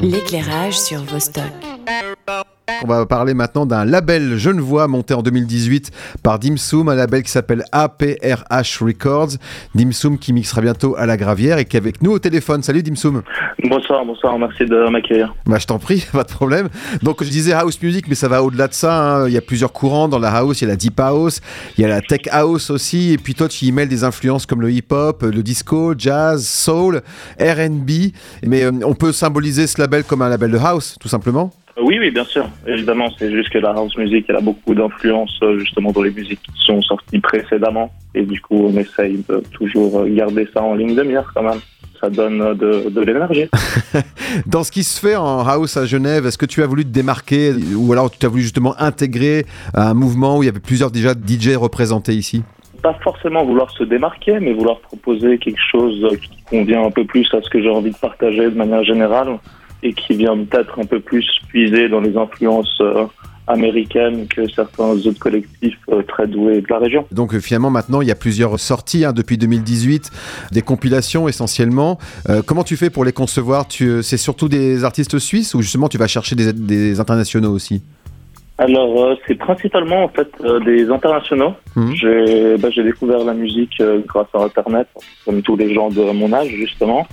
L'éclairage sur Vostok. On va parler maintenant d'un label genevois monté en 2018 par Dimsum, un label qui s'appelle APRH Records. Dimsum qui mixera bientôt à la Gravière et qui est avec nous au téléphone. Salut Dimsum. Bonsoir, bonsoir, merci de m'accueillir. Bah, je t'en prie, pas de problème. Donc je disais house music, mais ça va au-delà de ça. hein. Il y a plusieurs courants dans la house. Il y a la deep house, il y a la tech house aussi. Et puis toi, tu y mêles des influences comme le hip-hop, le disco, jazz, soul, R&B. Mais euh, on peut symboliser ce label comme un label de house, tout simplement. Oui, oui, bien sûr. Évidemment, c'est juste que la house music, elle a beaucoup d'influence euh, justement dans les musiques qui sont sorties précédemment. Et du coup, on essaye de toujours euh, garder ça en ligne de mire quand même. Ça donne euh, de, de l'énergie. Dans ce qui se fait en house à Genève, est-ce que tu as voulu te démarquer ou alors tu as voulu justement intégrer un mouvement où il y avait plusieurs déjà DJ représentés ici? Pas forcément vouloir se démarquer, mais vouloir proposer quelque chose qui convient un peu plus à ce que j'ai envie de partager de manière générale et qui vient peut-être un peu plus puiser dans les influences euh, américaines que certains autres collectifs euh, très doués de la région. Donc euh, finalement maintenant il y a plusieurs sorties hein, depuis 2018, des compilations essentiellement. Euh, comment tu fais pour les concevoir? C'est surtout des artistes suisses ou justement tu vas chercher des, des internationaux aussi? Alors, euh, c'est principalement en fait des internationaux. J'ai bah, j'ai découvert la musique grâce à Internet, comme tous les gens de mon âge justement.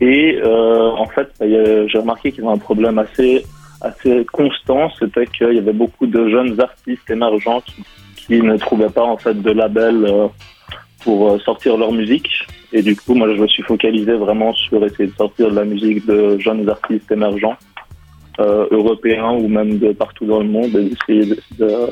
Et euh, en fait, bah, j'ai remarqué qu'il y avait un problème assez assez constant, c'était qu'il y avait beaucoup de jeunes artistes émergents qui, qui ne trouvaient pas en fait de label euh, pour euh, sortir leur musique. Et du coup, moi, je me suis focalisé vraiment sur essayer de sortir de la musique de jeunes artistes émergents euh, européens ou même de partout dans le monde et d'essayer de- de-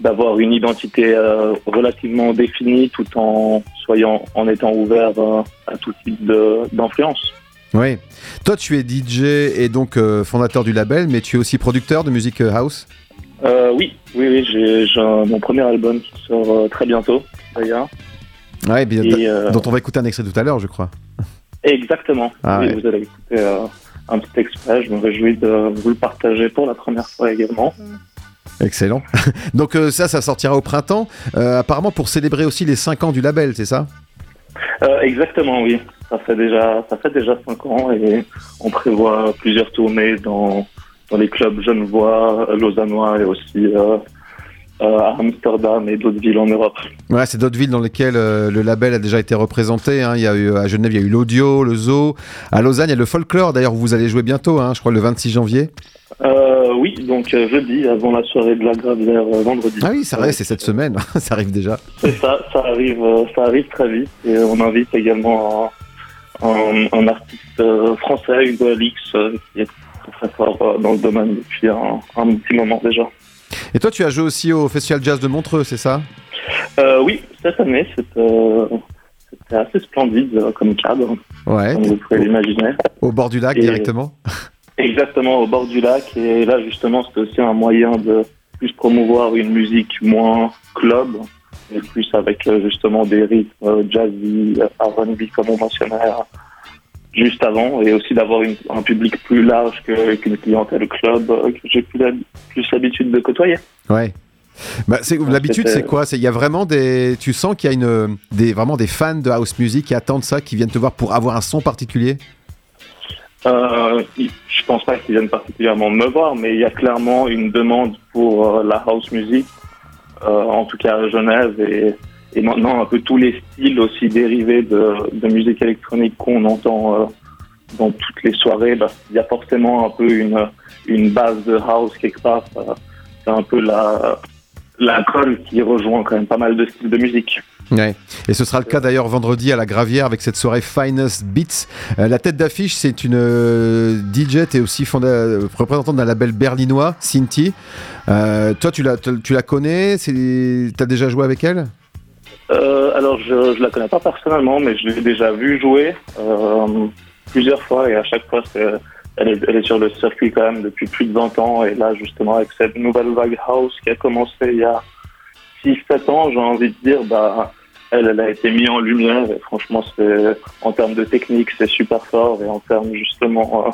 d'avoir une identité euh, relativement définie tout en soyant en étant ouvert euh, à tout type de- d'influence. Oui. Toi tu es DJ et donc euh, fondateur du label, mais tu es aussi producteur de musique house? Euh, oui, oui, oui, j'ai mon premier album qui sort euh, très bientôt d'ailleurs. Ouais, bien, Et, euh, dont on va écouter un extrait tout à l'heure je crois. Exactement. Ah Oui, ouais. Vous allez écouter euh, un petit extrait. Je me réjouis de vous le partager pour la première fois également. Excellent. donc euh, ça, ça sortira au printemps, euh, apparemment pour célébrer aussi les 5 ans du label, c'est ça? Euh, exactement, oui. Ça fait déjà, ça fait déjà cinq ans et on prévoit plusieurs tournées dans, dans les clubs genevois, lausannois et aussi à Amsterdam et d'autres villes en Europe. Ouais, c'est d'autres villes dans lesquelles euh, le label a déjà été représenté. hein. Il y a eu, à Genève, il y a eu l'audio, le zoo. À Lausanne, il y a le folklore. D'ailleurs, vous allez jouer bientôt, hein, je crois le 26 janvier. Euh, donc euh, jeudi, avant la soirée de la Gravière, euh, vendredi. Ah oui, ça reste, c'est cette semaine. ça arrive déjà. C'est ça, ça arrive, euh, ça arrive très vite et on invite également un, un, un artiste euh, français, Hugo Alix, euh, qui est très fort euh, dans le domaine depuis un, un petit moment déjà. Et toi, tu as joué aussi au Festival Jazz de Montreux, c'est ça? Euh, oui, cette année, c'était euh, assez splendide euh, comme cadre, Ouais. comme vous pouvez l'imaginer. Au bord du lac Et- directement. Exactement, au bord du lac. Et là, justement, c'était aussi un moyen de plus promouvoir une musique moins club, et plus avec euh, justement des rythmes euh, jazzy, euh, R&B, comme on mentionnait juste avant, et aussi d'avoir un public plus large qu'une clientèle club que j'ai plus, l'hab- plus l'habitude de côtoyer. Ouais. Bah, c'est, l'habitude, c'est quoi? C'est il y a vraiment des. Tu sens qu'il y a une, des, vraiment des fans de house music qui attendent ça, qui viennent te voir pour avoir un son particulier? Euh, je pense pas qu'ils viennent particulièrement me voir, mais il y a clairement une demande pour euh, la house music, euh, en tout cas à Genève, et, et maintenant un peu tous les styles aussi dérivés de, de musique électronique qu'on entend euh, dans toutes les soirées. Bah, il y a forcément un peu une, une base de house quelque part. C'est un peu la, la colle qui rejoint quand même pas mal de styles de musique. Ouais. Et ce sera le cas d'ailleurs vendredi à la Gravière avec cette soirée Finest Beats. Euh, la tête d'affiche, c'est une euh, DJ, es aussi euh, représentante d'un label berlinois, Cinti. Toi, tu la, connais? Tu as déjà joué avec elle? Alors, je, je la connais pas personnellement, mais je l'ai déjà vue jouer plusieurs fois et à chaque fois, c'est, elle, est, elle est sur le circuit quand même depuis plus de 20 ans. Et là, justement, avec cette nouvelle vague house qui a commencé il y a 6-7 ans, j'ai envie de dire, bah, elle, elle a été mise en lumière et franchement, en termes de technique, c'est super fort. Et en termes justement euh,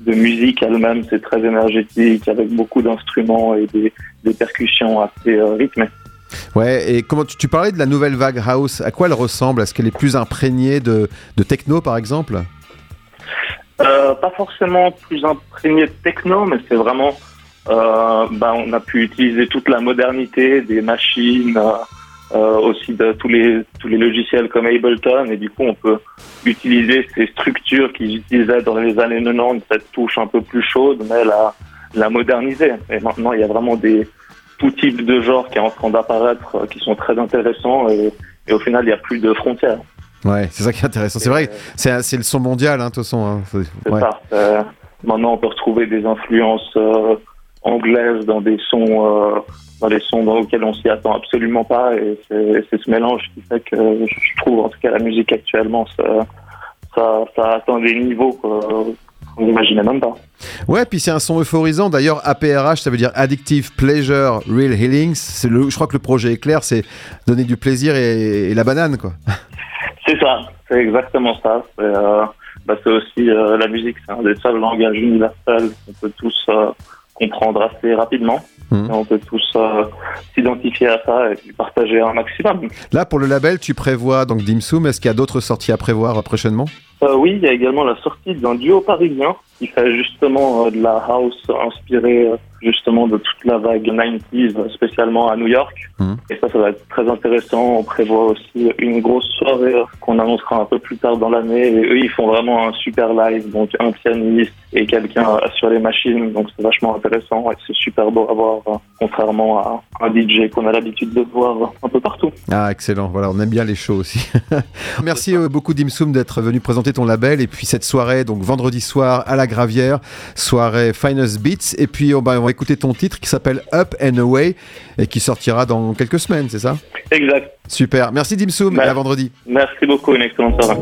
de musique elle-même, c'est très énergétique avec beaucoup d'instruments et des, des percussions assez euh, rythmées. Ouais, et comment tu, tu parlais de la nouvelle vague house, à quoi elle ressemble? Est-ce qu'elle est plus imprégnée de, de techno par exemple? Euh, pas forcément plus imprégné de techno, mais c'est vraiment, euh, bah, on a pu utiliser toute la modernité des machines, aussi de tous les tous les logiciels comme Ableton, et du coup on peut utiliser ces structures qu'ils utilisaient dans les années 90, cette touche un peu plus chaude, mais la la moderniser. Et maintenant il y a vraiment des tout type de genres qui est en train d'apparaître, euh, qui sont très intéressants, et, et au final il n'y a plus de frontières. Ouais, c'est ça qui est intéressant. C'est vrai, que c'est c'est le son mondial, hein, de toute façon. hein. C'est- C'est ouais. ça. Euh, maintenant, on peut retrouver des influences euh, anglaises dans des sons, euh, dans des sons dans lesquels on s'y attend absolument pas, et c'est ce mélange qui fait que je trouve, en tout cas, la musique actuellement, ça, ça, ça atteint des niveaux qu'on n'imaginait même pas. Ouais, puis c'est un son euphorisant. D'ailleurs, APRH, ça veut dire Addictive Pleasure Real Healing. C'est le, je crois que le projet est clair, c'est donner du plaisir et, et la banane, quoi. C'est ça, c'est exactement ça. C'est euh, bah, aussi euh, la musique, c'est un des seuls langages universels qu'on peut tous euh, comprendre assez rapidement. Et on peut tous euh, s'identifier à ça et partager un maximum. Là, pour le label, tu prévois donc Dimsum. Est-ce qu'il y a d'autres sorties à prévoir prochainement? Euh, oui, il y a également la sortie d'un duo parisien qui fait justement euh, de la house inspirée euh, justement de toute la vague 90s, euh, spécialement à New York. Mhm. Et ça, ça va être très intéressant. On prévoit aussi une grosse soirée euh, qu'on annoncera un peu plus tard dans l'année. Et eux, ils font vraiment un super live, donc un pianiste et quelqu'un sur les machines. Donc c'est vachement intéressant et c'est super beau à voir, contrairement à un DJ qu'on a l'habitude de voir un peu partout. Ah, excellent. Voilà, on aime bien les shows aussi. Merci beaucoup, Dimsum, d'être venu présenter ton label. Et puis cette soirée, donc vendredi soir à la Gravière, soirée Finest Beats. Et puis on va, on va écouter ton titre qui s'appelle Up and Away et qui sortira dans quelques semaines, c'est ça? Exact. Super. Merci, Dimsum. À vendredi. Merci beaucoup. Une excellente soirée.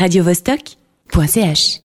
radiovostok.ch